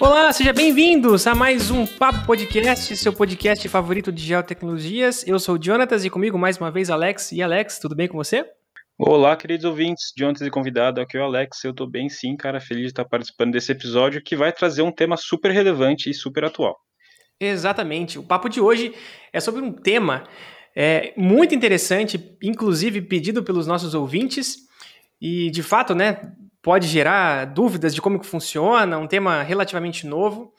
Olá, sejam bem-vindos a mais um Papo Podcast, seu podcast favorito de geotecnologias. Eu sou o Jonatas e comigo mais uma vez Alex. E Alex, tudo bem com você? Olá, queridos ouvintes, Jonatas e convidado, aqui é o Alex. Eu tô bem sim, cara, feliz de estar participando desse episódio que vai trazer um tema super relevante e super atual. Exatamente. O papo de hoje é sobre um tema é, muito interessante, inclusive pedido pelos nossos ouvintes. E, de fato, né, pode gerar dúvidas de como que funciona, um tema relativamente novo.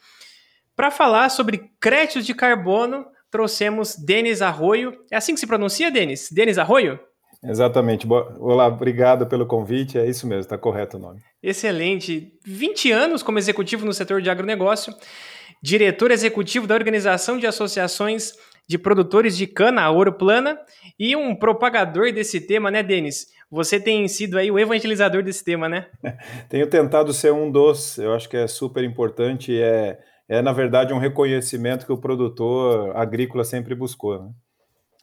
Para falar sobre créditos de carbono, trouxemos Denis Arroio. É assim que se pronuncia, Denis? Denis Arroio? Exatamente. Olá, obrigado pelo convite. É isso mesmo, está correto o nome. Excelente. 20 anos como executivo no setor de agronegócio, diretor executivo da Organização de Associações de Produtores de Cana, a Ouro Plana, e um propagador desse tema, né, Denis? Você tem sido aí o evangelizador desse tema, né? Tenho tentado ser um dos, eu acho que é super importante, é, é na verdade um reconhecimento que o produtor agrícola sempre buscou, né?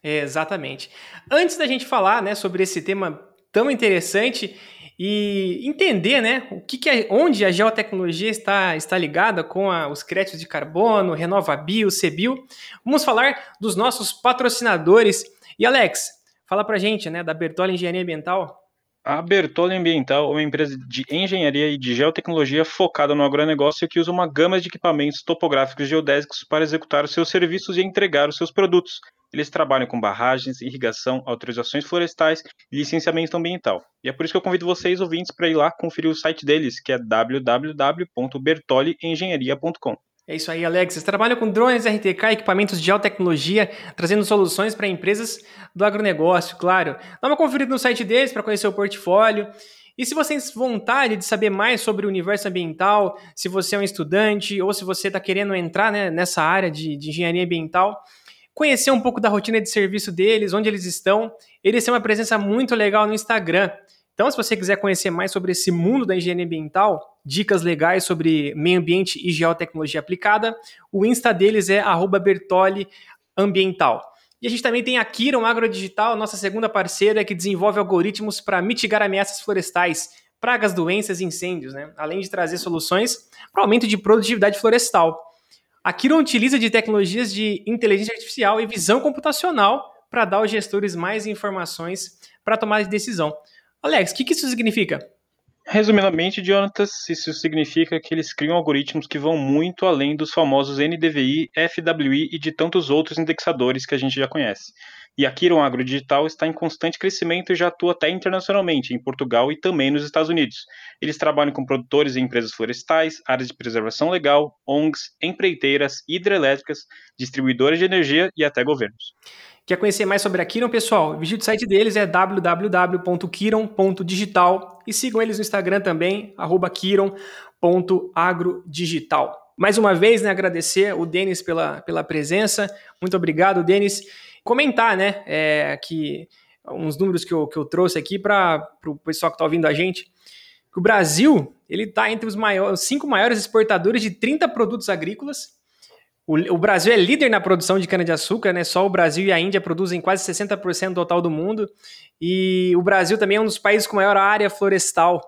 Exatamente. Antes da gente falar, né, sobre esse tema tão interessante e entender, né, o que, que é, onde a geotecnologia está, está ligada com a, os créditos de carbono, RenovaBio, CBio, vamos falar dos nossos patrocinadores. E Alex, Fala pra gente, né, da Bertolli Engenharia Ambiental. A Bertolli Ambiental é uma empresa de engenharia e de geotecnologia focada no agronegócio que usa uma gama de equipamentos topográficos geodésicos para executar os seus serviços e entregar os seus produtos. Eles trabalham com barragens, irrigação, autorizações florestais e licenciamento ambiental. E é por isso que eu convido vocês, ouvintes, para ir lá conferir o site deles, que é www.bertoliengenharia.com. É isso aí, Alex. Você trabalha com drones, RTK, equipamentos de geotecnologia, trazendo soluções para empresas do agronegócio, claro. Dá uma conferida no site deles para conhecer o portfólio. E se você tem vontade de saber mais sobre o universo ambiental, se você é um estudante ou se você está querendo entrar né, nessa área de, de engenharia ambiental, conhecer um pouco da rotina de serviço deles, onde eles estão, eles têm uma presença muito legal no Instagram. Então, se você quiser conhecer mais sobre esse mundo da engenharia ambiental, dicas legais sobre meio ambiente e geotecnologia aplicada, o Insta deles é Bertoli Ambiental. E a gente também tem a Kiron Agrodigital, nossa segunda parceira, que desenvolve algoritmos para mitigar ameaças florestais, pragas, doenças e incêndios, né? além de trazer soluções para aumento de produtividade florestal. A Kiron utiliza de tecnologias de inteligência artificial e visão computacional para dar aos gestores mais informações para tomar decisão. Alex, o que, que isso significa? Resumidamente, Jonatas, isso significa que eles criam algoritmos que vão muito além dos famosos NDVI, FWI e de tantos outros indexadores que a gente já conhece. E a Kiron Agro Digital está em constante crescimento e já atua até internacionalmente, em Portugal e também nos Estados Unidos. Eles trabalham com produtores e empresas florestais, áreas de preservação legal, ONGs, empreiteiras, hidrelétricas, distribuidoras de energia e até governos. Quer conhecer mais sobre a Kiron, pessoal? Visite o site deles, é www.kiron.digital e sigam eles no Instagram também, kiron.agrodigital. Mais uma vez, né, agradecer o Denis pela, pela presença. Muito obrigado, Denis. Comentar, né, é, que uns números que eu, que eu trouxe aqui para o pessoal que está ouvindo a gente, que o Brasil ele está entre os, maiores, cinco maiores exportadores de 30 produtos agrícolas o, o, Brasil é líder na produção de cana-de-açúcar, né? Só o Brasil e a Índia produzem quase 60% do total do mundo. E o Brasil também é um dos países com maior área florestal.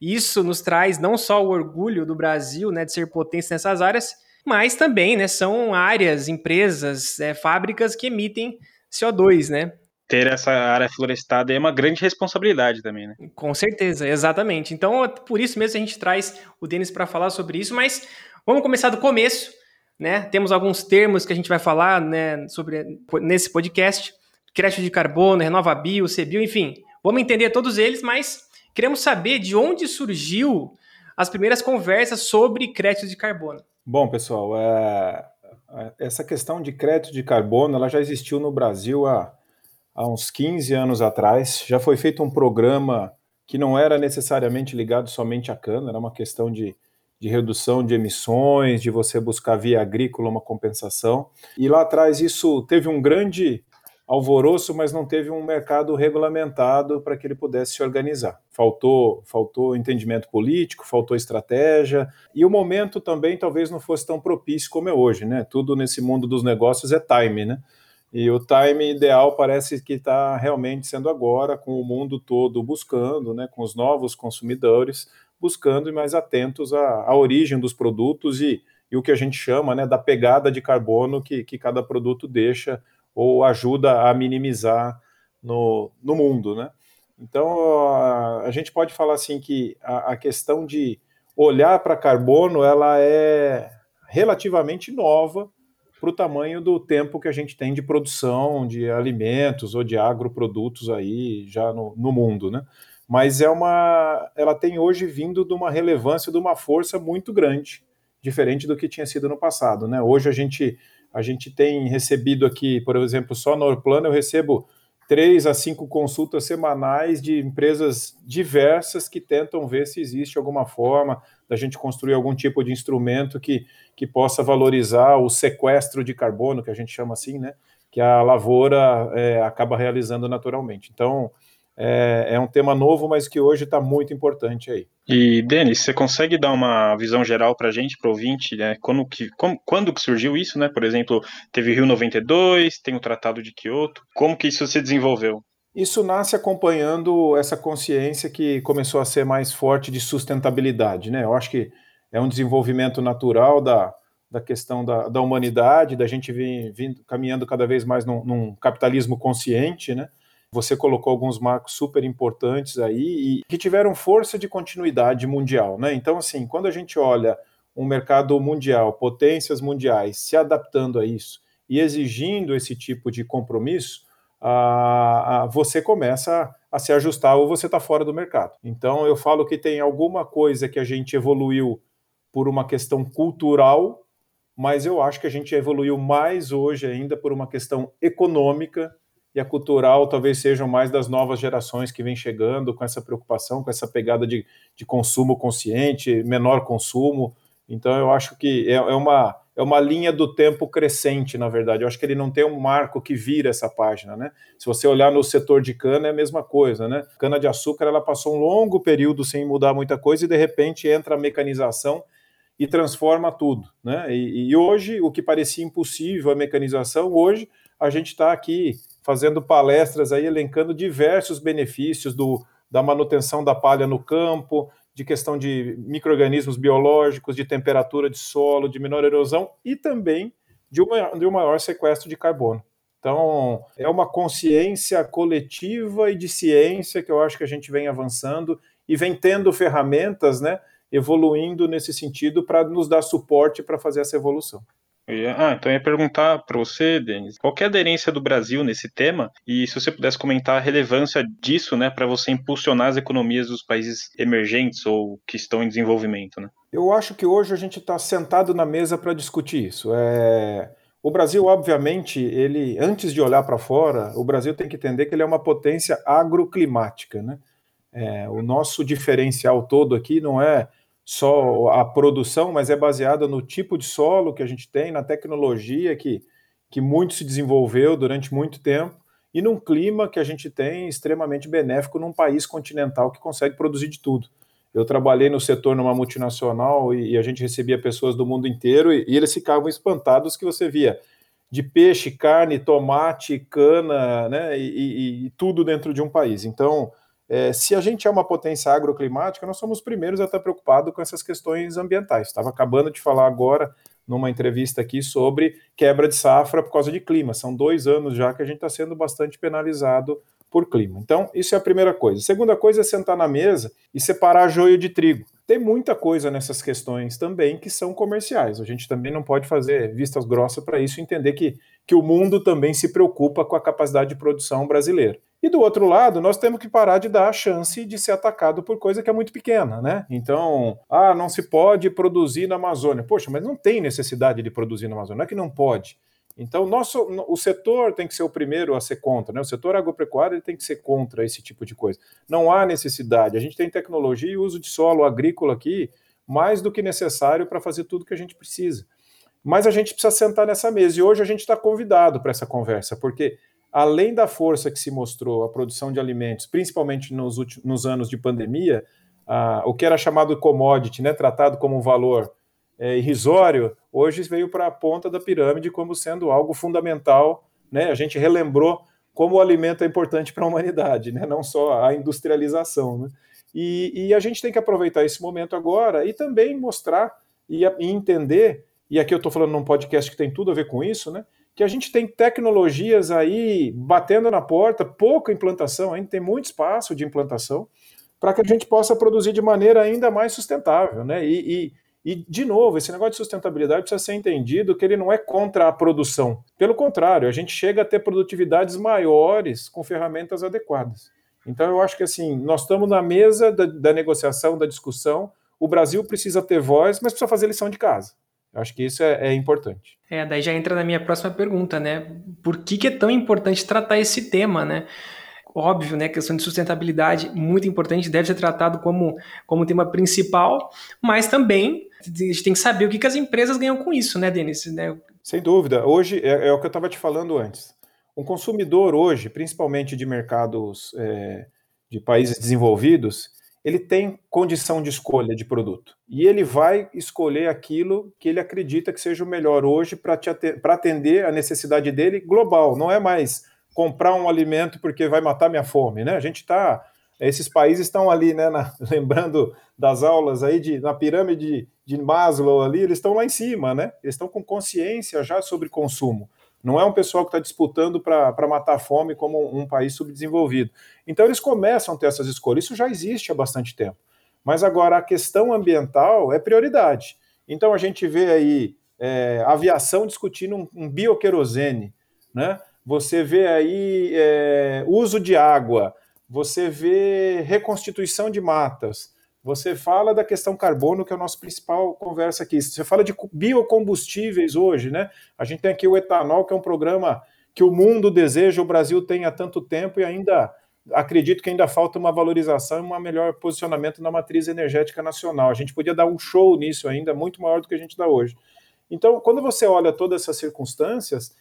Isso nos traz não só o orgulho do Brasil, né, de ser potência nessas áreas, mas também, né, são áreas, empresas, é, fábricas que emitem CO2, né? Ter essa área florestada é uma grande responsabilidade também, né? Com certeza, exatamente. Então, por isso mesmo a gente traz o Denis para falar sobre isso, mas vamos começar do começo né? Temos alguns termos que a gente vai falar né, sobre nesse podcast: crédito de carbono, RenovaBio, CBio, enfim. Vamos entender todos eles, mas queremos saber de onde surgiu as primeiras conversas sobre crédito de carbono. Bom, pessoal, é, é, essa questão de crédito de carbono ela já existiu no Brasil há, há uns 15 anos atrás. Já foi feito um programa que não era necessariamente ligado somente à cana, era uma questão de de redução de emissões, de você buscar via agrícola uma compensação. E lá atrás isso teve um grande alvoroço, mas não teve um mercado regulamentado para que ele pudesse se organizar. Faltou, faltou entendimento político, faltou estratégia, e o momento também talvez não fosse tão propício como é hoje, né? Tudo nesse mundo dos negócios é time, né? E o time ideal parece que está realmente sendo agora, com o mundo todo buscando, né, com os novos consumidores buscando e mais atentos à, à origem dos produtos e, e, o que a gente chama né, da pegada de carbono que, que cada produto deixa ou ajuda a minimizar no, no mundo. Né? Então, a, a gente pode falar assim que a, a questão de olhar para carbono ela é relativamente nova para o tamanho do tempo que a gente tem de produção de alimentos ou de agroprodutos aí já no, no mundo, né? Mas é uma, ela tem hoje vindo de uma relevância, de uma força muito grande, diferente do que tinha sido no passado, né? Hoje a gente a gente tem recebido aqui, por exemplo, só no Orplano eu recebo três a cinco consultas semanais de empresas diversas que tentam ver se existe alguma forma da gente construir algum tipo de instrumento que, que possa valorizar o sequestro de carbono, que a gente chama assim, né? Que a lavoura é, acaba realizando naturalmente. Então, é, é um tema novo, mas que hoje está muito importante aí. E, Denis, você consegue dar uma visão geral para a gente, para o ouvinte, né? Quando que, como, quando que surgiu isso, né? Por exemplo, teve Rio 92, tem o Tratado de Kyoto. Como que isso se desenvolveu? Isso nasce acompanhando essa consciência que começou a ser mais forte de sustentabilidade, né? Eu acho que é um desenvolvimento natural da, da questão da, da humanidade, da gente vir, vir caminhando cada vez mais num, num capitalismo consciente, né? Você colocou alguns marcos super importantes aí e que tiveram força de continuidade mundial, né? Então, assim, quando a gente olha um mercado mundial, potências mundiais se adaptando a isso e exigindo esse tipo de compromisso, a, a, você começa a, a, se ajustar ou você está fora do mercado. Então, eu falo que tem alguma coisa que a gente evoluiu por uma questão cultural, mas eu acho que a gente evoluiu mais hoje ainda por uma questão econômica e a cultural talvez sejam mais das novas gerações que vêm chegando com essa preocupação, com essa pegada de, de consumo consciente, menor consumo. Então, eu acho que é, é, uma, é uma linha do tempo crescente, na verdade. Eu acho que ele não tem um marco que vira essa página, né? Se você olhar no setor de cana, é a mesma coisa, né? Cana de açúcar, ela passou um longo período sem mudar muita coisa e, de repente, entra a mecanização e transforma tudo, né? E, e hoje, o que parecia impossível, a mecanização, hoje a gente está aqui fazendo palestras aí, elencando diversos benefícios do, da manutenção da palha no campo, de questão de micro-organismos biológicos, de temperatura de solo, de menor erosão e também de, uma, de um maior sequestro de carbono. Então, é uma consciência coletiva e de ciência que eu acho que a gente vem avançando e vem tendo ferramentas, né, evoluindo nesse sentido para nos dar suporte para fazer essa evolução. Ah, então eu ia perguntar para você, Denis, qual é a aderência do Brasil nesse tema e se você pudesse comentar a relevância disso, né, para você impulsionar as economias dos países emergentes ou que estão em desenvolvimento, né? Eu acho que hoje a gente está sentado na mesa para discutir isso. É... O Brasil, obviamente, ele, antes de olhar para fora, o Brasil tem que entender que ele é uma potência agroclimática, né? É, o nosso diferencial todo aqui não é só a produção, mas é baseada no tipo de solo que a gente tem, na tecnologia que, que muito se desenvolveu durante muito tempo e num clima que a gente tem extremamente benéfico num país continental que consegue produzir de tudo. Eu trabalhei no setor numa multinacional e, e a gente recebia pessoas do mundo inteiro e, e eles ficavam espantados que você via de peixe, carne, tomate, cana, né, e, e, tudo dentro de um país. Então, é, se a gente é uma potência agroclimática, nós somos os primeiros a estar preocupados com essas questões ambientais. Estava acabando de falar agora, numa entrevista aqui, sobre quebra de safra por causa de clima. São dois anos já que a gente está sendo bastante penalizado por clima. Então, isso é a primeira coisa. A segunda coisa é sentar na mesa e separar joio de trigo. Tem muita coisa nessas questões também que são comerciais. A gente também não pode fazer vistas grossas para isso entender que, que o mundo também se preocupa com a capacidade de produção brasileira. E do outro lado, nós temos que parar de dar a chance de ser atacado por coisa que é muito pequena, né? Então, ah, não se pode produzir na Amazônia. Poxa, mas não tem necessidade de produzir na Amazônia, não é que não pode. Então, nosso, o setor tem que ser o primeiro a ser contra, né? O setor agropecuário ele tem que ser contra esse tipo de coisa. Não há necessidade. A gente tem tecnologia e uso de solo agrícola aqui mais do que necessário para fazer tudo que a gente precisa. Mas a gente precisa sentar nessa mesa. E hoje a gente está convidado para essa conversa, porque além da força que se mostrou a produção de alimentos, principalmente nos, últimos, nos anos de pandemia, ah, o que era chamado commodity, né, tratado como um valor é, irrisório, hoje veio para a ponta da pirâmide como sendo algo fundamental. Né? A gente relembrou como o alimento é importante para a humanidade, né? não só a industrialização. Né? E, e, a gente tem que aproveitar esse momento agora e também mostrar e, e entender, e aqui eu estou falando num podcast que tem tudo a ver com isso, né? que a gente tem tecnologias aí batendo na porta, pouca implantação, ainda tem muito espaço de implantação, para que a gente possa produzir de maneira ainda mais sustentável. Né? E, e, e, de novo, esse negócio de sustentabilidade precisa ser entendido que ele não é contra a produção. Pelo contrário, a gente chega a ter produtividades maiores com ferramentas adequadas. Então, eu acho que assim, nós estamos na mesa da, da negociação, da discussão. O Brasil precisa ter voz, mas precisa fazer lição de casa. Acho que isso é, é, importante. É, daí já entra na minha próxima pergunta, né? Por que, que é tão importante tratar esse tema, né? óbvio, né, questão de sustentabilidade muito importante, deve ser tratado como, como tema principal, mas também a gente tem que saber o que, que as empresas ganham com isso, né, Denis? Né? Sem dúvida. Hoje, é, é o que eu estava te falando antes. Um consumidor hoje, principalmente de mercados é, de países desenvolvidos, ele tem condição de escolha de produto. E ele vai escolher aquilo que ele acredita que seja o melhor hoje para atender a necessidade dele global. Não é mais comprar um alimento porque vai matar minha fome, né? A gente está, esses países estão ali, né? Na, lembrando das aulas aí de na pirâmide de Maslow ali, eles estão lá em cima, né? Eles estão com consciência já sobre consumo. Não é um pessoal que está disputando para matar a fome como um país subdesenvolvido. Então eles começam a ter essas escolhas. Isso já existe há bastante tempo. Mas agora a questão ambiental é prioridade. Então a gente vê aí é, aviação discutindo um, um bioquerosene, né? você vê aí é, uso de água, você vê reconstituição de matas, você fala da questão carbono, que é a nossa principal conversa aqui. Você fala de biocombustíveis hoje, né? A gente tem aqui o etanol, que é um programa que o mundo deseja, o Brasil tem há tanto tempo e ainda acredito que ainda falta uma valorização e um melhor posicionamento na matriz energética nacional. A gente podia dar um show nisso ainda, muito maior do que a gente dá hoje. Então, quando você olha todas essas circunstâncias,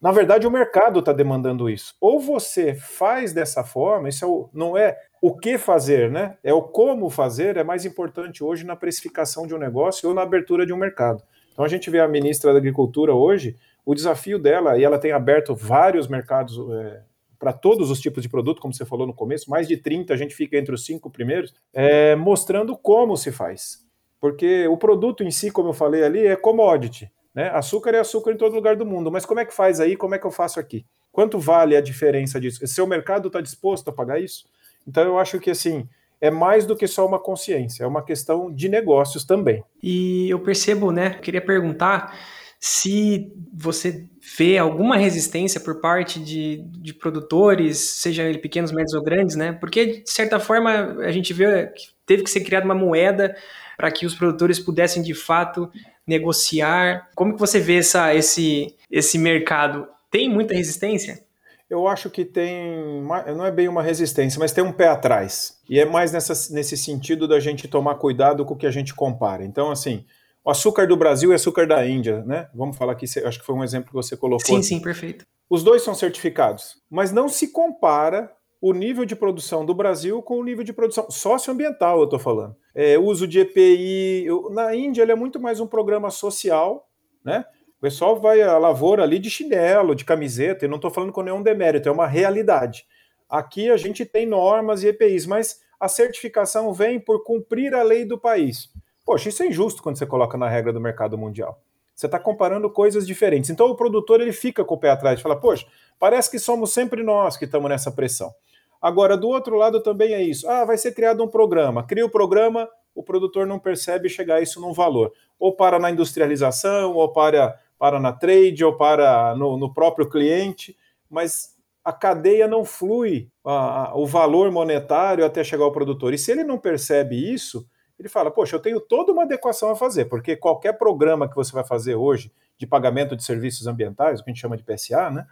na verdade, o mercado está demandando isso. Ou você faz dessa forma, isso é o, não é o que fazer, né? É o como fazer, é mais importante hoje na precificação de um negócio ou na abertura de um mercado. Então a gente vê a ministra da Agricultura hoje, o desafio dela, e ela tem aberto vários mercados é, para todos os tipos de produto, como você falou no começo, mais de 30, a gente fica entre os cinco primeiros, é, mostrando como se faz. Porque o produto em si, como eu falei ali, é commodity. Né? Açúcar é açúcar em todo lugar do mundo, mas como é que faz aí? Como é que eu faço aqui? Quanto vale a diferença disso? Seu mercado está disposto a pagar isso? Então eu acho que assim é mais do que só uma consciência, é uma questão de negócios também. E eu percebo, né? Queria perguntar se você vê alguma resistência por parte de, de produtores, seja ele pequenos, médios ou grandes, né? Porque, de certa forma, a gente vê que teve que ser criada uma moeda para que os produtores pudessem, de fato, negociar. Como que você vê essa, esse, esse mercado? Tem muita resistência? Eu acho que tem, não é bem uma resistência, mas tem um pé atrás. E é mais nessa, nesse sentido da gente tomar cuidado com o que a gente compara. Então, assim, o açúcar do Brasil e açúcar da Índia, né? Vamos falar aqui, acho que foi um exemplo que você colocou. Sim, sim, perfeito. Os dois são certificados, mas não se compara o nível de produção do Brasil com o nível de produção socioambiental, eu estou falando. É, uso de EPI. Na Índia, ele é muito mais um programa social, né? O pessoal vai à lavoura ali de chinelo, de camiseta, e não estou falando com nenhum demérito, é uma realidade. Aqui a gente tem normas e EPIs, mas a certificação vem por cumprir a lei do país. Poxa, isso é injusto quando você coloca na regra do mercado mundial. Você está comparando coisas diferentes. Então o produtor ele fica com o pé atrás, fala, poxa, parece que somos sempre nós que estamos nessa pressão. Agora, do outro lado também é isso. Ah, vai ser criado um programa. Cria o programa, o produtor não percebe chegar isso num valor. Ou para na industrialização, ou para, para na trade, ou para no, no próprio cliente, mas a cadeia não flui a, a, o valor monetário até chegar ao produtor. E se ele não percebe isso, ele fala: Poxa, eu tenho toda uma adequação a fazer, porque qualquer programa que você vai fazer hoje de pagamento de serviços ambientais, o que a gente chama de PSA, né?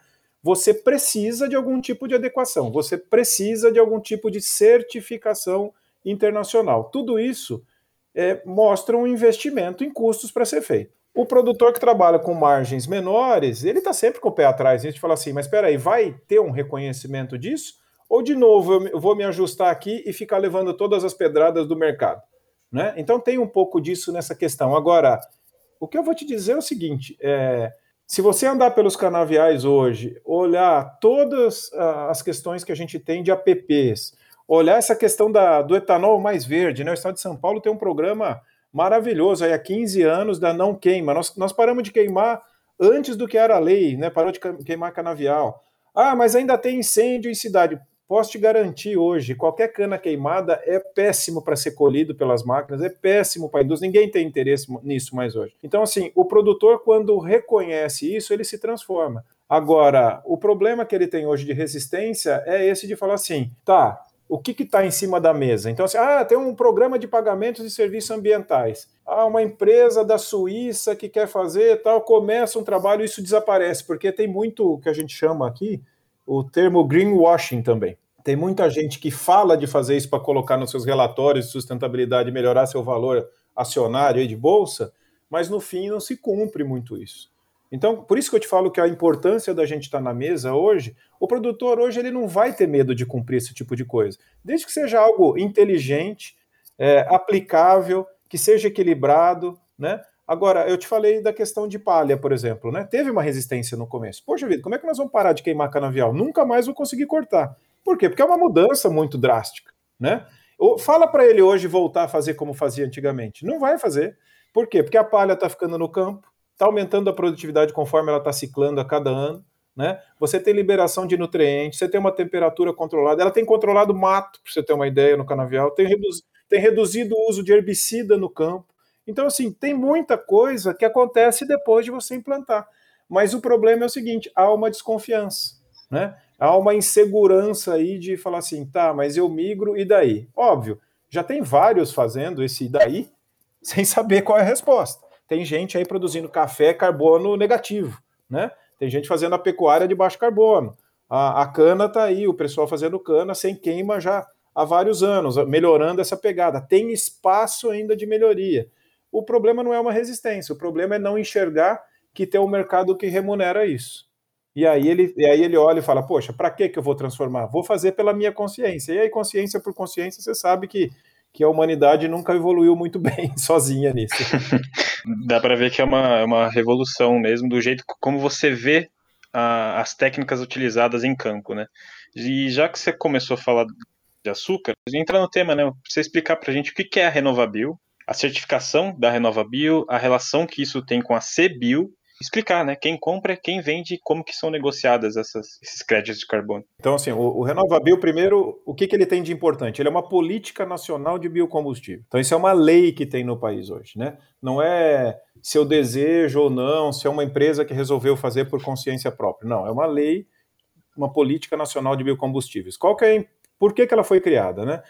Você precisa de algum tipo de adequação, você precisa de algum tipo de certificação internacional. Tudo isso é, mostra um investimento em custos para ser feito. O produtor que trabalha com margens menores, ele está sempre com o pé atrás. A gente fala assim, mas espera aí, vai ter um reconhecimento disso? Ou, de novo, eu vou me ajustar aqui e ficar levando todas as pedradas do mercado? Né? Então, tem um pouco disso nessa questão. Agora, o que eu vou te dizer é o seguinte: é, se você andar pelos canaviais hoje, olhar todas ah, as questões que a gente tem de APPs, olhar essa questão da, do etanol mais verde, né? o Estado de São Paulo tem um programa maravilhoso aí há 15 anos da não queima. Nós, nós paramos de queimar antes do que era a lei, né? Parou de queimar canavial. Ah, mas ainda tem incêndio em cidade. Posso te garantir hoje, qualquer cana queimada é péssimo para ser colhido pelas máquinas, é péssimo para a indústria, ninguém tem interesse nisso mais hoje. Então, assim, o produtor, quando reconhece isso, ele se transforma. Agora, o problema que ele tem hoje de resistência é esse de falar assim: tá, o que está em cima da mesa. Então, assim, ah, tem um programa de pagamentos de serviços ambientais. Ah, uma empresa da Suíça que quer fazer tal, começa um trabalho, isso desaparece, porque tem muito que a gente chama aqui o termo greenwashing também. Tem muita gente que fala de fazer isso para colocar nos seus relatórios de sustentabilidade, melhorar seu valor acionário aí de bolsa, mas no fim não se cumpre muito isso. Então, por isso que eu te falo que a importância da gente estar tá na mesa hoje, o produtor hoje ele não vai ter medo de cumprir esse tipo de coisa, desde que seja algo inteligente, é, aplicável, que seja equilibrado, né? Agora, eu te falei da questão de palha, por exemplo, né? Teve uma resistência no começo. Poxa vida, como é que nós vamos parar de queimar canavial? Nunca mais vou conseguir cortar. Por quê? Porque é uma mudança muito drástica, né? Fala para ele hoje voltar a fazer como fazia antigamente. Não vai fazer. Por quê? Porque a palha está ficando no campo, está aumentando a produtividade conforme ela está ciclando a cada ano. Né? Você tem liberação de nutrientes, você tem uma temperatura controlada, ela tem controlado mato, para você ter uma ideia, no canavial, tem, tem reduzido o uso de herbicida no campo. Então, assim, tem muita coisa que acontece depois de você implantar. Mas o problema é o seguinte: há uma desconfiança, né? Há uma insegurança aí de falar assim, tá, mas eu migro e daí? Óbvio, já tem vários fazendo esse daí sem saber qual é a resposta tem gente aí produzindo café carbono negativo, né? Tem gente fazendo a pecuária de baixo carbono. A, a cana está aí, o pessoal fazendo cana sem queima já há vários anos, melhorando essa pegada. Tem espaço ainda de melhoria. O problema não é uma resistência, o problema é não enxergar que tem um mercado que remunera isso. E aí ele, e aí ele olha e fala: Poxa, para que eu vou transformar? Vou fazer pela minha consciência. E aí, consciência por consciência, você sabe que que a humanidade nunca evoluiu muito bem sozinha nisso. Dá para ver que é uma, é uma revolução mesmo, do jeito como você vê a, as técnicas utilizadas em campo, né? E já que você começou a falar de açúcar, entra no tema, né? Você explicar para a gente o que é a Renovabil, a certificação da Renovabil, a relação que isso tem com a CBio explicar, né? Quem compra, quem vende, como que são negociadas essas, esses créditos de carbono. Então, assim, o, o RenovaBio, primeiro, o que, que ele tem de importante? Ele é uma política nacional de biocombustível. Então, isso é uma lei que tem no país hoje, né? Não é se eu desejo ou não, se é uma empresa que resolveu fazer por consciência própria. Não, é uma lei, uma política nacional de biocombustíveis. Qual que é, por que, que ela foi criada, né?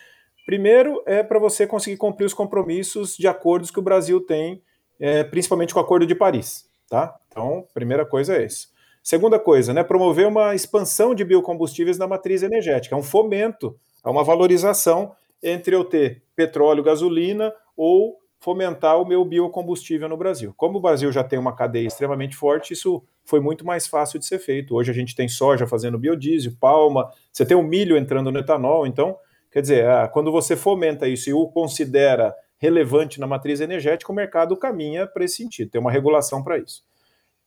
Primeiro, é para você conseguir cumprir os compromissos de acordos que o Brasil tem, é, principalmente com o Acordo de Paris. Tá? Então, primeira coisa é isso. Segunda coisa, né, promover uma expansão de biocombustíveis na matriz energética, é um fomento, é uma valorização entre eu ter petróleo, gasolina ou fomentar o meu biocombustível no Brasil. Como o Brasil já tem uma cadeia extremamente forte, isso foi muito mais fácil de ser feito. Hoje a gente tem soja fazendo biodiesel, palma, você tem o milho entrando no etanol, então, quer dizer, ah, quando você fomenta isso e o considera relevante na matriz energética, o mercado caminha para esse sentido, tem uma regulação para isso.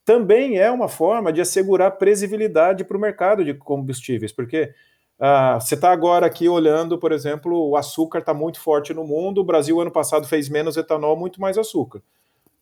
Também é uma forma de assegurar previsibilidade para o mercado de combustíveis, porque ah, você está agora aqui olhando, por exemplo, o açúcar está muito forte no mundo, o Brasil ano passado fez menos etanol, muito mais açúcar.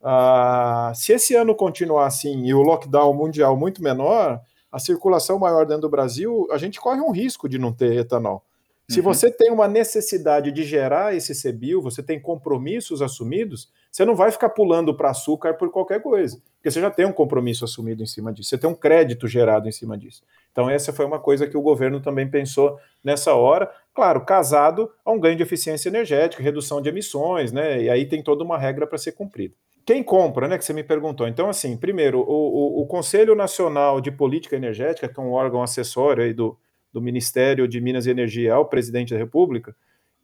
Ah, se esse ano continuar assim e o lockdown mundial muito menor, a circulação maior dentro do Brasil, a gente corre um risco de não ter etanol. Se uhum. você tem uma necessidade de gerar esse CBIL, você tem compromissos assumidos, você não vai ficar pulando para açúcar por qualquer coisa, porque você já tem um compromisso assumido em cima disso, você tem um crédito gerado em cima disso. Então, essa foi uma coisa que o governo também pensou nessa hora, claro, casado a um ganho de eficiência energética, redução de emissões, né? E aí tem toda uma regra para ser cumprida. Quem compra, né? Que você me perguntou. Então, assim, primeiro, o, o, o Conselho Nacional de Política Energética, que é um órgão acessório aí do, do Ministério de Minas e Energia ao presidente da República,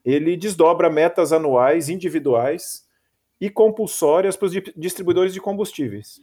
ele desdobra metas anuais individuais e compulsórias para os distribuidores de combustíveis.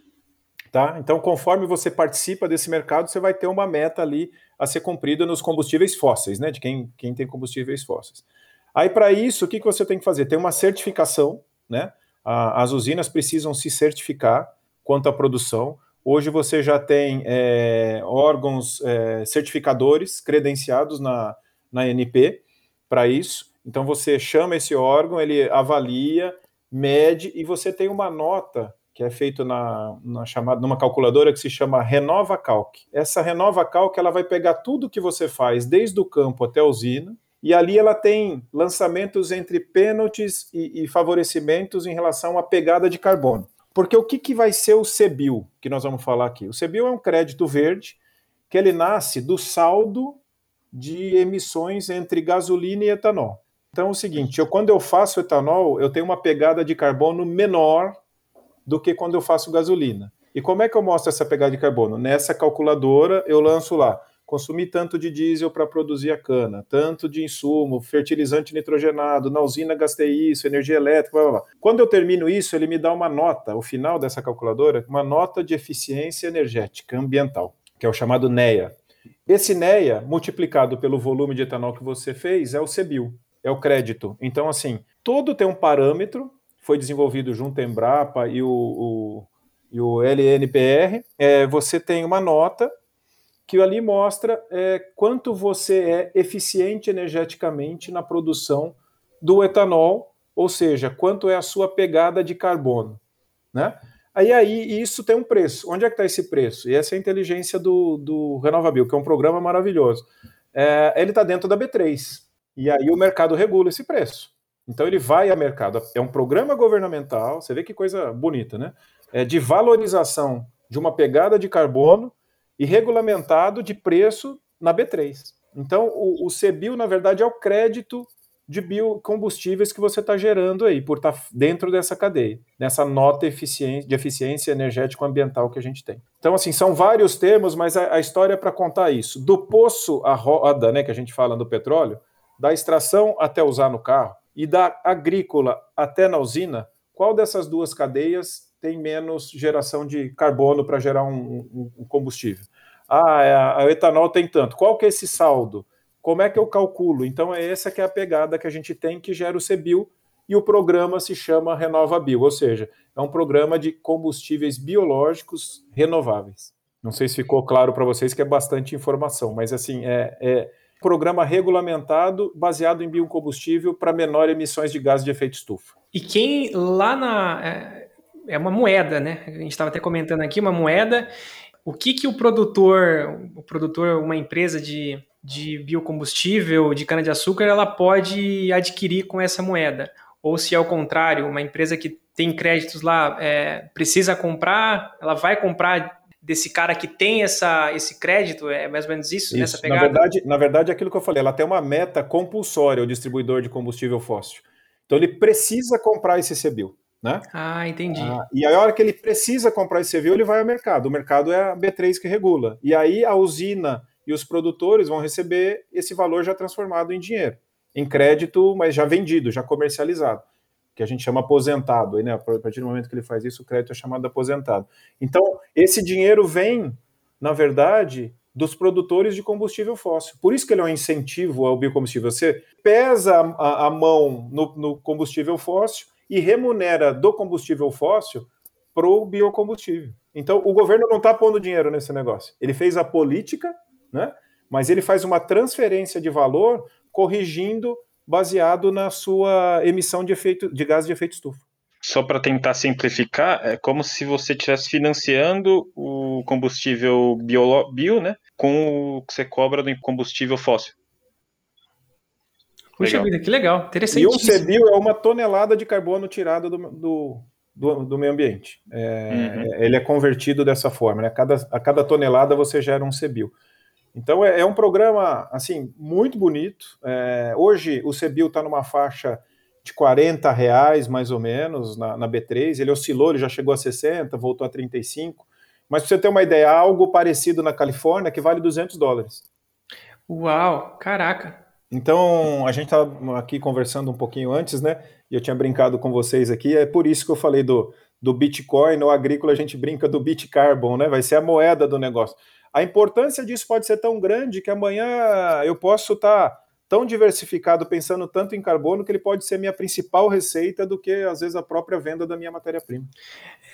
Tá? Então, conforme você participa desse mercado, você vai ter uma meta ali a ser cumprida nos combustíveis fósseis, né? De quem, quem tem combustíveis fósseis. Aí, para isso, o que, que você tem que fazer? Tem uma certificação, né? A, as usinas precisam se certificar quanto à produção. Hoje você já tem é, órgãos é, certificadores credenciados na, na NP para isso. Então você chama esse órgão, ele avalia, mede e você tem uma nota que é feito na, na chamada numa calculadora que se chama Renova Calc. Essa Renova Calc ela vai pegar tudo que você faz desde o campo até a usina e ali ela tem lançamentos entre pênaltis e, e favorecimentos em relação à pegada de carbono. Porque o que, que vai ser o CBIL, que nós vamos falar aqui? O CBIL é um crédito verde que ele nasce do saldo de emissões entre gasolina e etanol. Então é o seguinte, eu, quando eu faço etanol, eu tenho uma pegada de carbono menor do que quando eu faço gasolina. E como é que eu mostro essa pegada de carbono? Nessa calculadora eu lanço lá, consumi tanto de diesel para produzir a cana, tanto de insumo, fertilizante nitrogenado, na usina gastei isso, energia elétrica, blá, blá, blá. Quando eu termino isso, ele me dá uma nota, o final dessa calculadora, uma nota de eficiência energética ambiental, que é o chamado NEA. Esse NEA, multiplicado pelo volume de etanol que você fez, é o CBIL, é o crédito. Então, assim, todo tem um parâmetro foi desenvolvido junto à Embrapa e o, o, e o LNPR, é, você tem uma nota que ali mostra é, quanto você é eficiente energeticamente na produção do etanol, ou seja, quanto é a sua pegada de carbono. Né? Aí, aí isso tem um preço. Onde é que está esse preço? E essa é a inteligência do, do Renovabil, que é um programa maravilhoso. É, ele está dentro da B3. E aí o mercado regula esse preço. Então ele vai a mercado. É um programa governamental, você vê que coisa bonita, né? É de valorização de uma pegada de carbono e regulamentado de preço na B3. Então o, o CBIL, na verdade, é o crédito de biocombustíveis que você está gerando aí, por estar tá dentro dessa cadeia, nessa nota de eficiência energético-ambiental que a gente tem. Então, assim, são vários termos, mas a, a história é para contar isso. Do poço à roda, né, que a gente fala do petróleo, da extração até usar no carro, e da agrícola até na usina, qual dessas duas cadeias tem menos geração de carbono para gerar um, um, um, combustível? Ah, é, a, a etanol tem tanto. Qual que é esse saldo? Como é que eu calculo? Então é essa que é a pegada que a gente tem que gera o CBIL e o programa se chama RenovaBio, ou seja, é um programa de combustíveis biológicos renováveis. Não sei se ficou claro para vocês que é bastante informação, mas assim, é, é programa regulamentado baseado em biocombustível para menor emissões de gás de efeito estufa. E quem lá na. É, é uma moeda, né? A gente estava até comentando aqui, uma moeda. O que, que o produtor, o produtor, uma empresa de, de biocombustível, de cana-de-açúcar, ela pode adquirir com essa moeda? Ou se ao contrário, uma empresa que tem créditos lá é, precisa comprar, ela vai comprar desse cara que tem essa, esse crédito? É mais ou menos isso, isso. nessa pegada? Na verdade, na verdade, é aquilo que eu falei, ela tem uma meta compulsória, o distribuidor de combustível fóssil. Então ele precisa comprar esse CBIL. Né? Ah, entendi. Ah, e a hora que ele precisa comprar esse CBIL, ele vai ao mercado. O mercado é a B3 que regula. E aí a usina e os produtores vão receber esse valor já transformado em dinheiro, em crédito, mas já vendido, já comercializado que a gente chama aposentado. né? A partir do momento que ele faz isso, o crédito é chamado aposentado. Então, esse dinheiro vem, na verdade, dos produtores de combustível fóssil. Por isso que ele é um incentivo ao biocombustível. Você pesa a, a mão no, no, combustível fóssil e remunera do combustível fóssil para o biocombustível. Então, o governo não está pondo dinheiro nesse negócio. Ele fez a política, né? mas ele faz uma transferência de valor corrigindo baseado na sua emissão de, efeito, de gás de efeito estufa. Só para tentar simplificar, é como se você estivesse financiando o combustível bio, bio, né, com o que você cobra do combustível fóssil. Puxa legal. vida, que legal, interessante. E o CBIO é uma tonelada de carbono tirada do, do, do, do meio ambiente. É, uhum. Ele é convertido dessa forma, né? A cada, a cada tonelada você gera um CBIO. Então é, é, um programa assim muito bonito. É, hoje o Cebil está numa faixa de 40 reais mais ou menos na, na, B3. Ele oscilou, ele já chegou a 60, voltou a 35. Mas para você ter uma ideia, algo parecido na Califórnia que vale 200 dólares. Uau, caraca! Então a gente estava aqui conversando um pouquinho antes, né? e eu tinha brincado com vocês aqui, é por isso que eu falei do, do Bitcoin, no agrícola a gente brinca do Bitcarbon, né? Vai ser a moeda do negócio. A importância disso pode ser tão grande que amanhã eu posso estar tá tão diversificado, pensando tanto em carbono, que ele pode ser minha principal receita do que, às vezes, a própria venda da minha matéria-prima.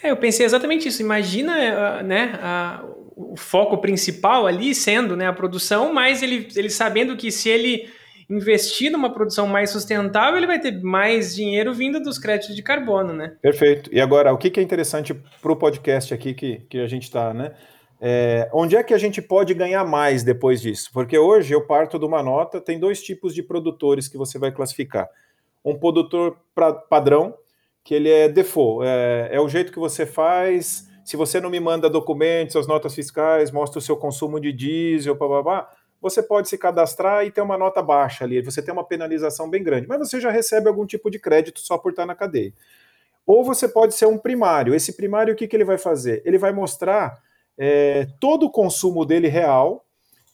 É, eu pensei exatamente isso. Imagina né, a, o foco principal ali sendo né, a produção, mas ele, ele sabendo que se ele investir numa produção mais sustentável, ele vai ter mais dinheiro vindo dos créditos de carbono, né? Perfeito. E agora, o que é interessante para o podcast aqui que, que a gente está, né? É, onde é que a gente pode ganhar mais depois disso? Porque hoje eu parto de uma nota, tem dois tipos de produtores que você vai classificar. Um produtor pra, padrão, que ele é default, é, é, o jeito que você faz. Se você não me manda documentos, as notas fiscais, mostra o seu consumo de diesel, blá, você pode se cadastrar e ter uma nota baixa ali, você tem uma penalização bem grande, mas você já recebe algum tipo de crédito só por estar na cadeia. Ou você pode ser um primário. Esse primário, o que, que ele vai fazer? Ele vai mostrar é, todo o consumo dele real.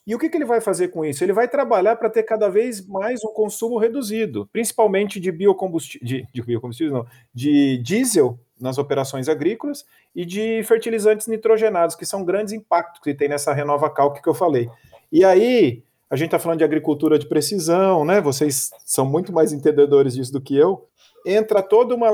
E o que, que ele vai fazer com isso? Ele vai trabalhar para ter cada vez mais um consumo reduzido, principalmente de biocombustível, de, de biocombustíveis, não, de diesel nas operações agrícolas e de fertilizantes nitrogenados, que são grandes impactos que tem nessa renova calque que eu falei. E aí, a gente está falando de agricultura de precisão, né? Vocês são muito mais entendedores disso do que eu. Entra toda uma,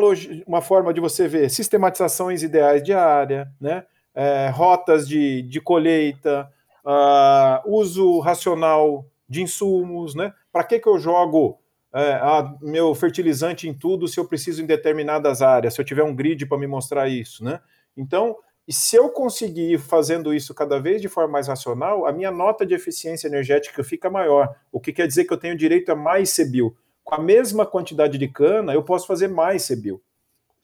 uma forma de você ver sistematizações ideais de área, né? é, rotas de, de colheita, uh, uso racional de insumos, né? Para que, que eu jogo é, a, meu fertilizante em tudo se eu preciso em determinadas áreas, se eu tiver um grid para me mostrar isso, né? Então, se eu conseguir ir fazendo isso cada vez de forma mais racional, a minha nota de eficiência energética fica maior, o que quer dizer que eu tenho direito a mais CBIL. Com a mesma quantidade de cana, eu posso fazer mais CBIL.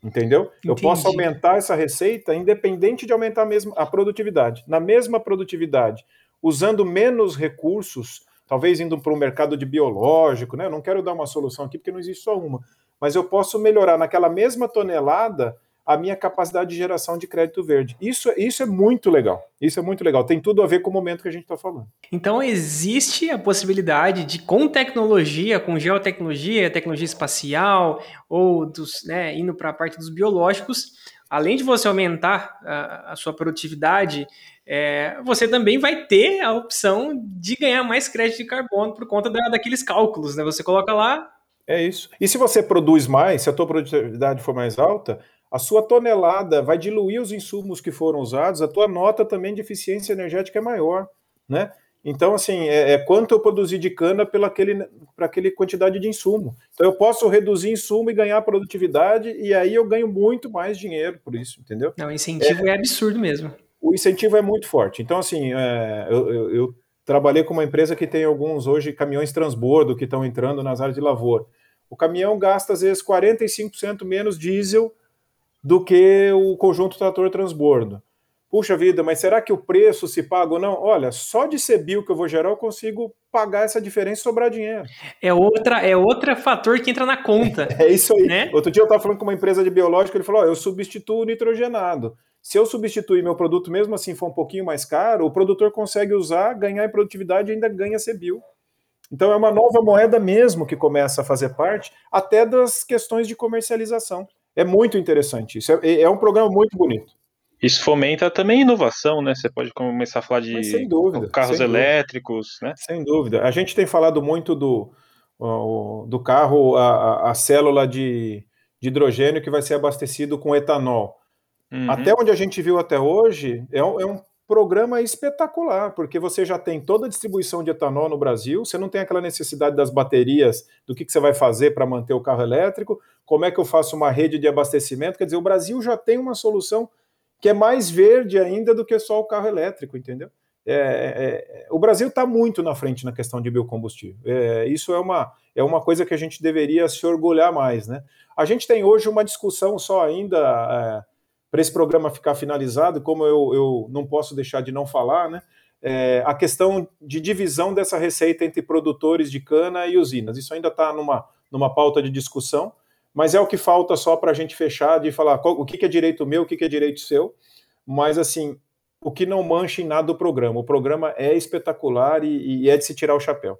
Entendeu? Entendi. Eu posso aumentar essa receita independente de aumentar mesmo a produtividade. Na mesma produtividade, usando menos recursos, talvez indo para um mercado de biológico, né? Eu não quero dar uma solução aqui porque não existe só uma, mas eu posso melhorar naquela mesma tonelada a minha capacidade de geração de crédito verde. Isso, isso é muito legal. Isso é muito legal. Tem tudo a ver com o momento que a gente está falando. Então existe a possibilidade de, com tecnologia, com geotecnologia, tecnologia espacial, ou dos, né, indo para a parte dos biológicos, além de você aumentar a, a sua produtividade, é, você também vai ter a opção de ganhar mais crédito de carbono por conta da, daqueles cálculos. Né? Você coloca lá. É isso. E se você produz mais, se a tua produtividade for mais alta, a sua tonelada vai diluir os insumos que foram usados, a tua nota também de eficiência energética é maior, né? Então, assim, é, é quanto eu produzi de cana pela aquele, para aquele quantidade de insumo. Então, eu posso reduzir insumo e ganhar produtividade, e aí eu ganho muito mais dinheiro por isso, entendeu? Não, o incentivo é, é absurdo mesmo. O incentivo é muito forte. Então, assim, é, eu, eu, eu trabalhei com uma empresa que tem alguns hoje caminhões transbordo que estão entrando nas áreas de lavoura. O caminhão gasta, às vezes, 45% menos diesel do que o conjunto trator transbordo. Puxa vida, mas será que o preço se paga ou não? Olha, só de ser bio que eu vou gerar, eu consigo pagar essa diferença e sobrar dinheiro. É outra, é outro fator que entra na conta. é isso aí. Né? Outro dia eu estava falando com uma empresa de biológico, ele falou: eu substituo o nitrogenado. Se eu substituir meu produto, mesmo assim for um pouquinho mais caro, o produtor consegue usar, ganhar em produtividade e ainda ganha ser bio. Então é uma nova moeda mesmo que começa a fazer parte, até das questões de comercialização. É muito interessante isso. É, é um programa muito bonito. Isso fomenta também inovação, né? Você pode começar a falar de dúvida, carros elétricos, dúvida. né? Sem dúvida. A gente tem falado muito do, do carro, a, a célula de, de, hidrogênio que vai ser abastecido com etanol. Uhum. Até onde a gente viu até hoje, é um, é um programa espetacular, porque você já tem toda a distribuição de etanol no Brasil, você não tem aquela necessidade das baterias, do que, que você vai fazer para manter o carro elétrico, como é que eu faço uma rede de abastecimento, quer dizer, o Brasil já tem uma solução que é mais verde ainda do que só o carro elétrico, entendeu? É, é, é o Brasil está muito na frente na questão de biocombustível. É, isso é uma, é uma coisa que a gente deveria se orgulhar mais, né? A gente tem hoje uma discussão só ainda é, para esse programa ficar finalizado, como eu, eu não posso deixar de não falar, né? É, a questão de divisão dessa receita entre produtores de cana e usinas. Isso ainda está numa, numa pauta de discussão, mas é o que falta só para a gente fechar de falar qual, o que, que é direito meu, o que, que é direito seu. Mas, assim, o que não mancha em nada o programa. O programa é espetacular e, e é de se tirar o chapéu.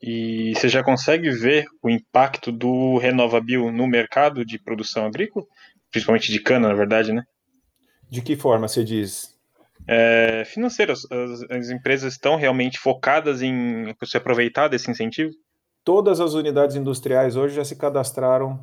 E você já consegue ver o impacto do RenovaBio no mercado de produção agrícola? Principalmente de cana, na verdade, né? De que forma você diz? É, financeiras. As, as, empresas estão realmente focadas em se aproveitar desse incentivo? Todas as unidades industriais hoje já se cadastraram,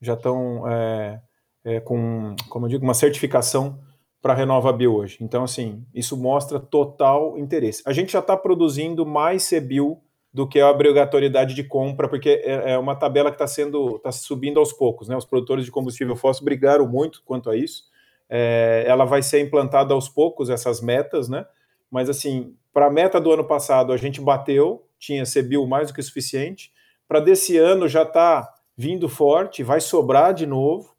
já estão é, é, com, como eu digo, uma certificação para a RenovaBio hoje. Então, assim, isso mostra total interesse. A gente já está produzindo mais CBIO do que a obrigatoriedade de compra, porque é, é uma tabela que está sendo está subindo aos poucos, né? Os produtores de combustível fóssil brigaram muito quanto a isso. É, ela vai ser implantada aos poucos essas metas, né? Mas assim, para a meta do ano passado a gente bateu, tinha CBIO mais do que suficiente. Para desse ano já está vindo forte, vai sobrar de novo,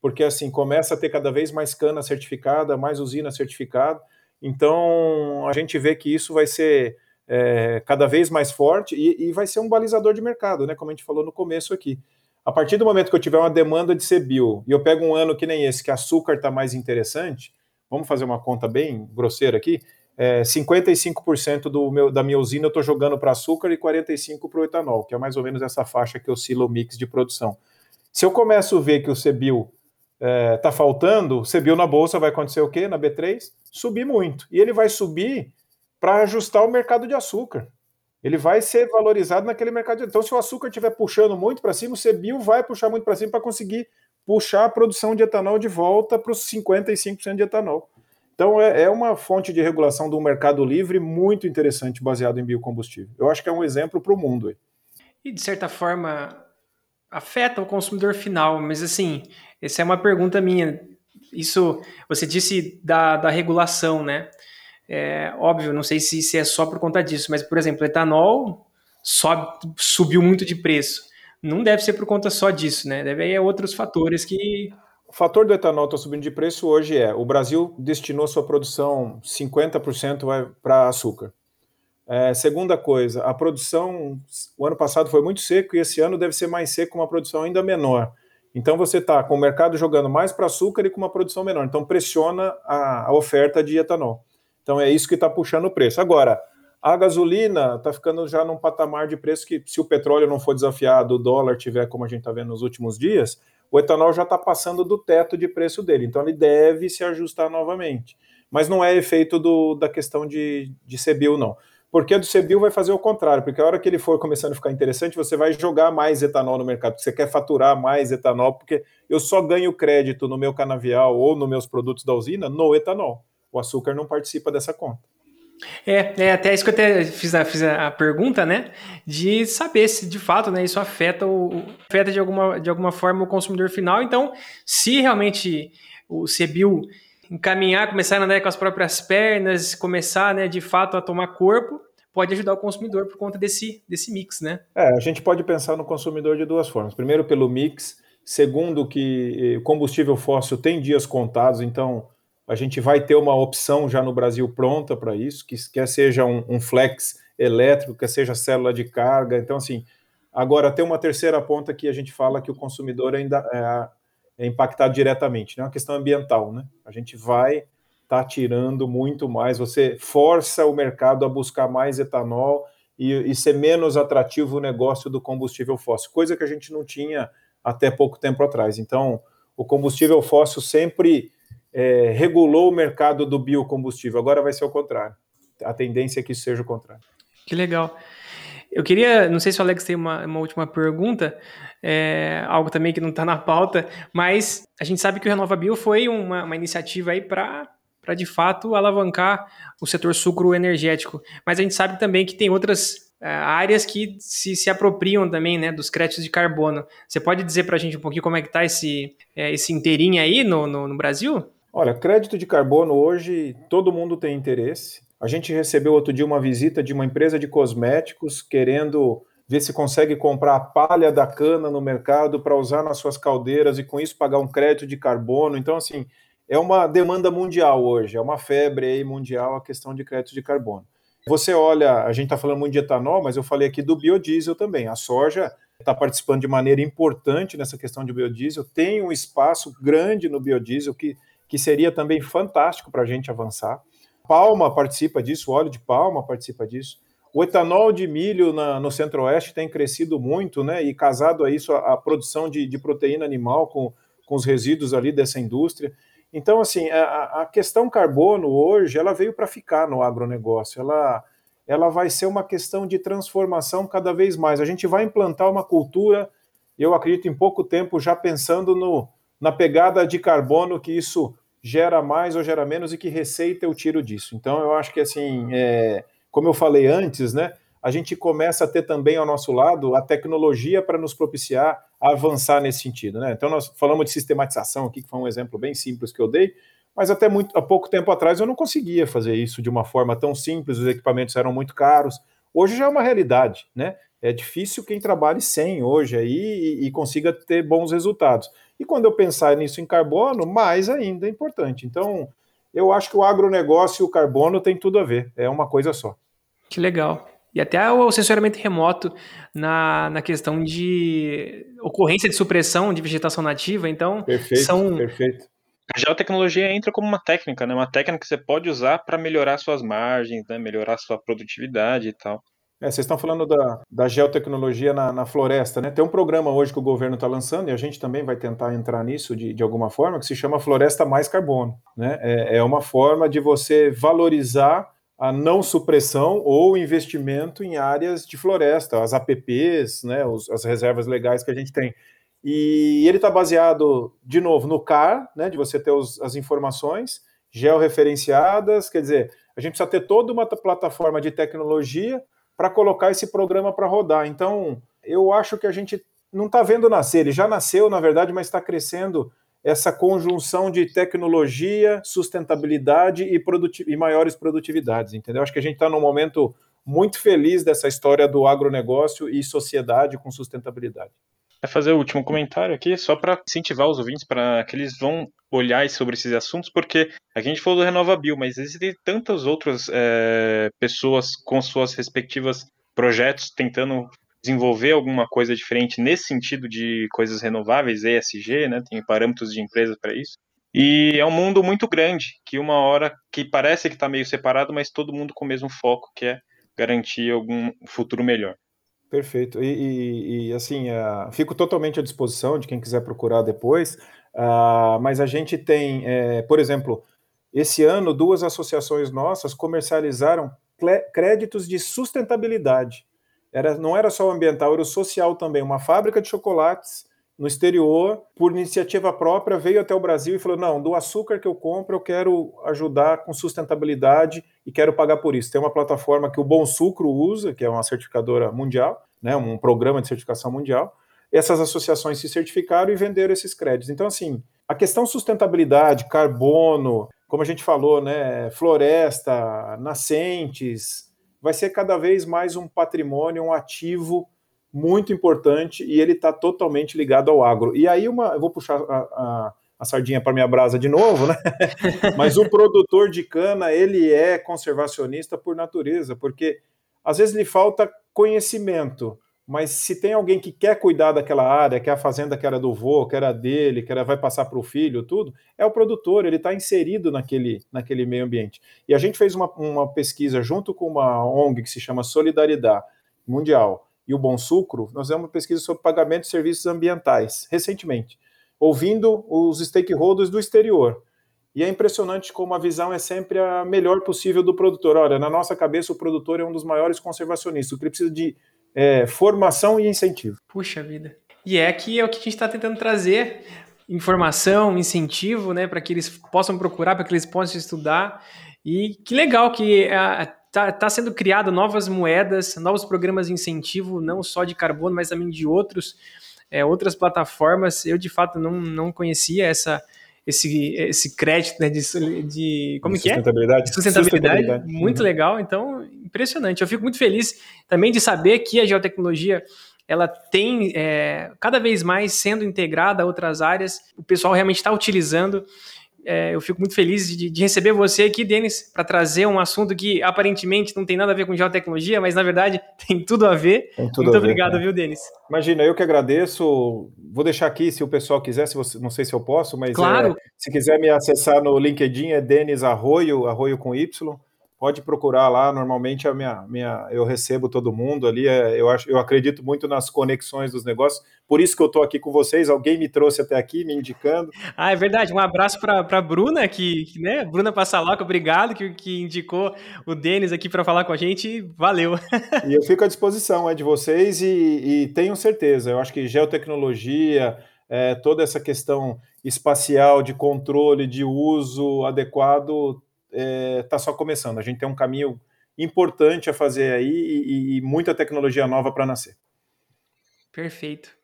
porque assim começa a ter cada vez mais cana certificada, mais usina certificada. Então a gente vê que isso vai ser é, cada vez mais forte e, e, vai ser um balizador de mercado, né? Como a gente falou no começo aqui. A partir do momento que eu tiver uma demanda de CBIO e eu pego um ano que nem esse, que açúcar está mais interessante, vamos fazer uma conta bem grosseira aqui, é, 55% do meu, da minha usina eu estou jogando para açúcar e 45% para o etanol, que é mais ou menos essa faixa que oscila o mix de produção. Se eu começo a ver que o CBIO está é, tá faltando, o CBIO na bolsa vai acontecer o quê? Na B3? Subir muito. E ele vai subir para ajustar o mercado de açúcar. Ele vai ser valorizado naquele mercado. Então, se o açúcar estiver puxando muito para cima, o CBIO vai puxar muito para cima para conseguir puxar a produção de etanol de volta para os 55% de etanol. Então, é, é, uma fonte de regulação do mercado livre muito interessante, baseado em biocombustível. Eu acho que é um exemplo para o mundo. Aí. E, de certa forma, afeta o consumidor final, mas, assim, essa é uma pergunta minha. Isso, você disse da, da regulação, né? É, óbvio, não sei se, se é só por conta disso, mas, por exemplo, etanol sobe, subiu muito de preço. Não deve ser por conta só disso, né? Deve haver outros fatores que. O fator do etanol estar tá subindo de preço hoje é: o Brasil destinou sua produção 50% para açúcar. É, segunda coisa, a produção, o ano passado foi muito seco e esse ano deve ser mais seco, uma produção ainda menor. Então você está com o mercado jogando mais para açúcar e com uma produção menor. Então pressiona a, a oferta de etanol. Então é isso que está puxando o preço. Agora, a gasolina está ficando já num patamar de preço que, se o petróleo não for desafiado, o dólar tiver como a gente está vendo nos últimos dias, o etanol já está passando do teto de preço dele. Então ele deve se ajustar novamente. Mas não é efeito do, da questão de, de CBIO, não. Porque a do CBIO vai fazer o contrário, porque a hora que ele for começando a ficar interessante, você vai jogar mais etanol no mercado, porque você quer faturar mais etanol, porque eu só ganho crédito no meu canavial ou nos meus produtos da usina no etanol. O açúcar não participa dessa conta. É, é até isso que eu até fiz a, fiz a pergunta, né? De saber se de fato né, isso afeta, o, afeta de, alguma, de alguma forma o consumidor final. Então, se realmente o CBIL encaminhar, começar a andar com as próprias pernas, começar né, de fato a tomar corpo, pode ajudar o consumidor por conta desse, desse mix, né? É, a gente pode pensar no consumidor de duas formas. Primeiro, pelo mix. Segundo, que o combustível fóssil tem dias contados, então a gente vai ter uma opção já no Brasil pronta para isso, que quer seja um, um, flex elétrico, quer seja célula de carga. Então, assim, agora tem uma terceira ponta que a gente fala que o consumidor ainda é, é impactado diretamente, né? É uma questão ambiental, né? A gente vai estar tá tirando muito mais, você força o mercado a buscar mais etanol e, e ser menos atrativo o negócio do combustível fóssil, coisa que a gente não tinha até pouco tempo atrás. Então, o combustível fóssil sempre é, regulou o mercado do biocombustível. Agora vai ser o contrário. A tendência é que isso seja o contrário. Que legal. Eu queria, não sei se o Alex tem uma, uma última pergunta, é, algo também que não está na pauta, mas a gente sabe que o Renova Bio foi uma, uma iniciativa aí para para de fato alavancar o setor sucro energético. Mas a gente sabe também que tem outras é, áreas que se, se apropriam também né, dos créditos de carbono. Você pode dizer para a gente um pouquinho como é que está esse, é, esse inteirinho aí no, no, no Brasil? Olha, crédito de carbono hoje todo mundo tem interesse. A gente recebeu outro dia uma visita de uma empresa de cosméticos querendo ver se consegue comprar a palha da cana no mercado para usar nas suas caldeiras e com isso pagar um crédito de carbono. Então, assim, é uma demanda mundial hoje, é uma febre aí mundial a questão de crédito de carbono. Você olha, a gente está falando muito de etanol, mas eu falei aqui do biodiesel também. A soja está participando de maneira importante nessa questão de biodiesel, tem um espaço grande no biodiesel que que seria também fantástico para a gente avançar. Palma participa disso, o óleo de palma participa disso. O etanol de milho na, no centro-oeste tem crescido muito, né? E casado a isso, a, a produção de, de, proteína animal com, com os resíduos ali dessa indústria. Então, assim, a, a questão carbono hoje, ela veio para ficar no agronegócio. Ela, ela vai ser uma questão de transformação cada vez mais. A gente vai implantar uma cultura, eu acredito, em pouco tempo, já pensando no, na pegada de carbono que isso gera mais ou gera menos e que receita eu tiro disso. Então, eu acho que, assim, é, como eu falei antes, né, a gente começa a ter também ao nosso lado a tecnologia para nos propiciar a avançar nesse sentido. Né? Então, nós falamos de sistematização aqui, que foi um exemplo bem simples que eu dei, mas até muito, há pouco tempo atrás eu não conseguia fazer isso de uma forma tão simples, os equipamentos eram muito caros. Hoje já é uma realidade, né? É difícil quem trabalhe sem hoje aí e, e consiga ter bons resultados. E quando eu pensar nisso em carbono, mais ainda é importante. Então, eu acho que o agronegócio e o carbono tem tudo a ver, é uma coisa só. Que legal. E até o sensoramento remoto na, na questão de ocorrência de supressão de vegetação nativa, então perfeito, são... Perfeito. A geotecnologia entra como uma técnica, né? Uma técnica que você pode usar para melhorar suas margens, né? melhorar sua produtividade e tal. É, vocês estão falando da, da geotecnologia na, na, floresta, né? Tem um programa hoje que o governo está lançando, e a gente também vai tentar entrar nisso de, de alguma forma, que se chama Floresta Mais Carbono. Né? É, é uma forma de você valorizar a não supressão ou investimento em áreas de floresta, as APPs, né, os, as reservas legais que a gente tem. E ele está baseado, de novo, no CAR, né, de você ter os, as informações georreferenciadas, quer dizer, a gente precisa ter toda uma plataforma de tecnologia para colocar esse programa para rodar. Então, eu acho que a gente não está vendo nascer, ele já nasceu, na verdade, mas está crescendo essa conjunção de tecnologia, sustentabilidade e, e maiores produtividades, entendeu? Acho que a gente está num momento muito feliz dessa história do agronegócio e sociedade com sustentabilidade. É fazer o último comentário aqui, só para incentivar os ouvintes para que eles vão olhar sobre esses assuntos, porque a gente falou do RenovaBio, mas existem tantas outras é, pessoas com suas respectivas projetos tentando desenvolver alguma coisa diferente nesse sentido de coisas renováveis, ESG, né? Tem parâmetros de empresas para isso. E é um mundo muito grande, que uma hora que parece que está meio separado, mas todo mundo com o mesmo foco, que é garantir algum futuro melhor. Perfeito. E, e, e assim, uh, fico totalmente à disposição de quem quiser procurar depois. Uh, mas a gente tem, é, por exemplo, esse ano duas associações nossas comercializaram créditos de sustentabilidade era, não era só o ambiental, era o social também. Uma fábrica de chocolates no exterior, por iniciativa própria, veio até o Brasil e falou: não, do açúcar que eu compro, eu quero ajudar com sustentabilidade e quero pagar por isso. Tem uma plataforma que o Bom Sucro usa, que é uma certificadora mundial, né, um programa de certificação mundial. Essas associações se certificaram e venderam esses créditos. Então, assim, a questão sustentabilidade, carbono, como a gente falou, né, floresta, nascentes, vai ser cada vez mais um patrimônio, um ativo muito importante e ele está totalmente ligado ao agro. E aí, uma, eu vou puxar a, a, a sardinha para minha brasa de novo, né? Mas o produtor de cana, ele é conservacionista por natureza, porque às vezes lhe falta conhecimento mas se tem alguém que quer cuidar daquela área, que é a fazenda que era do vô, que era dele, que era, vai passar para o filho, tudo, é o produtor, ele está inserido naquele, naquele meio ambiente. E a gente fez uma, uma pesquisa junto com uma ONG que se chama Solidariedade Mundial e o Bom Sucro, nós fizemos uma pesquisa sobre pagamento de serviços ambientais, recentemente, ouvindo os stakeholders do exterior. E é impressionante como a visão é sempre a melhor possível do produtor. Olha, na nossa cabeça, o produtor é um dos maiores conservacionistas, o que precisa de é, formação e incentivo. Puxa vida. E é que é o que a gente está tentando trazer informação, incentivo, né, para que eles possam procurar, para que eles possam estudar. E que legal que está tá sendo criado novas moedas, novos programas de incentivo, não só de carbono, mas também de outros, é, outras plataformas. Eu de fato não, não conhecia essa esse, esse crédito né, de, de como de que é? Sustentabilidade. Sustentabilidade. Sustentabilidade. Muito uhum. legal. Então, impressionante. Eu fico muito feliz também de saber que a geotecnologia ela tem é, cada vez mais sendo integrada a outras áreas. O pessoal realmente está utilizando. É, eu fico muito feliz de, de receber você aqui, Denis, para trazer um assunto que aparentemente não tem nada a ver com geotecnologia, mas na verdade tem tudo a ver. Tudo muito a obrigado, viu, Denis? Imagina, eu que agradeço. Vou deixar aqui, se o pessoal quiser, se você, não sei se eu posso, mas claro. é, se quiser me acessar no LinkedIn, é Denis Arroio, Arroio com Y. pode procurar lá. Normalmente a minha, minha, eu recebo todo mundo ali. É, eu, acho, eu acredito muito nas conexões dos negócios. Por isso que eu estou aqui com vocês. Alguém me trouxe até aqui, me indicando. Ah, é verdade. Um abraço para a Bruna, que, né? Bruna Passaloca, obrigado, que, que indicou o Denis aqui para falar com a gente. Valeu. E eu fico à disposição é, de vocês e, e tenho certeza. Eu acho que geotecnologia, é, toda essa questão espacial de controle, de uso adequado, está é, tá só começando. A gente tem um caminho importante a fazer aí e, e muita tecnologia nova para nascer. Perfeito.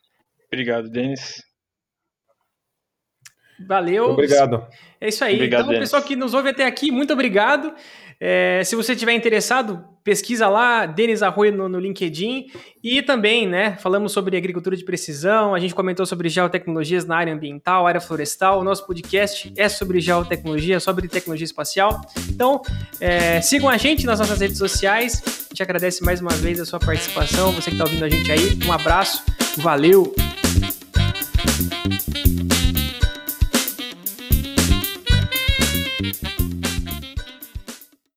Obrigado, Denis. Valeu. Obrigado. É isso aí. Obrigado, então, pessoal que nos ouve até aqui, muito obrigado. É, se você estiver interessado, pesquisa lá, Denis Arroio no, no, LinkedIn. E também, né, falamos sobre agricultura de precisão, a gente comentou sobre geotecnologias na área ambiental, área florestal. O nosso podcast é sobre geotecnologia, sobre tecnologia espacial. Então, é, sigam a gente nas nossas redes sociais. A gente agradece mais uma vez a sua participação, você que está ouvindo a gente aí. Um abraço, valeu!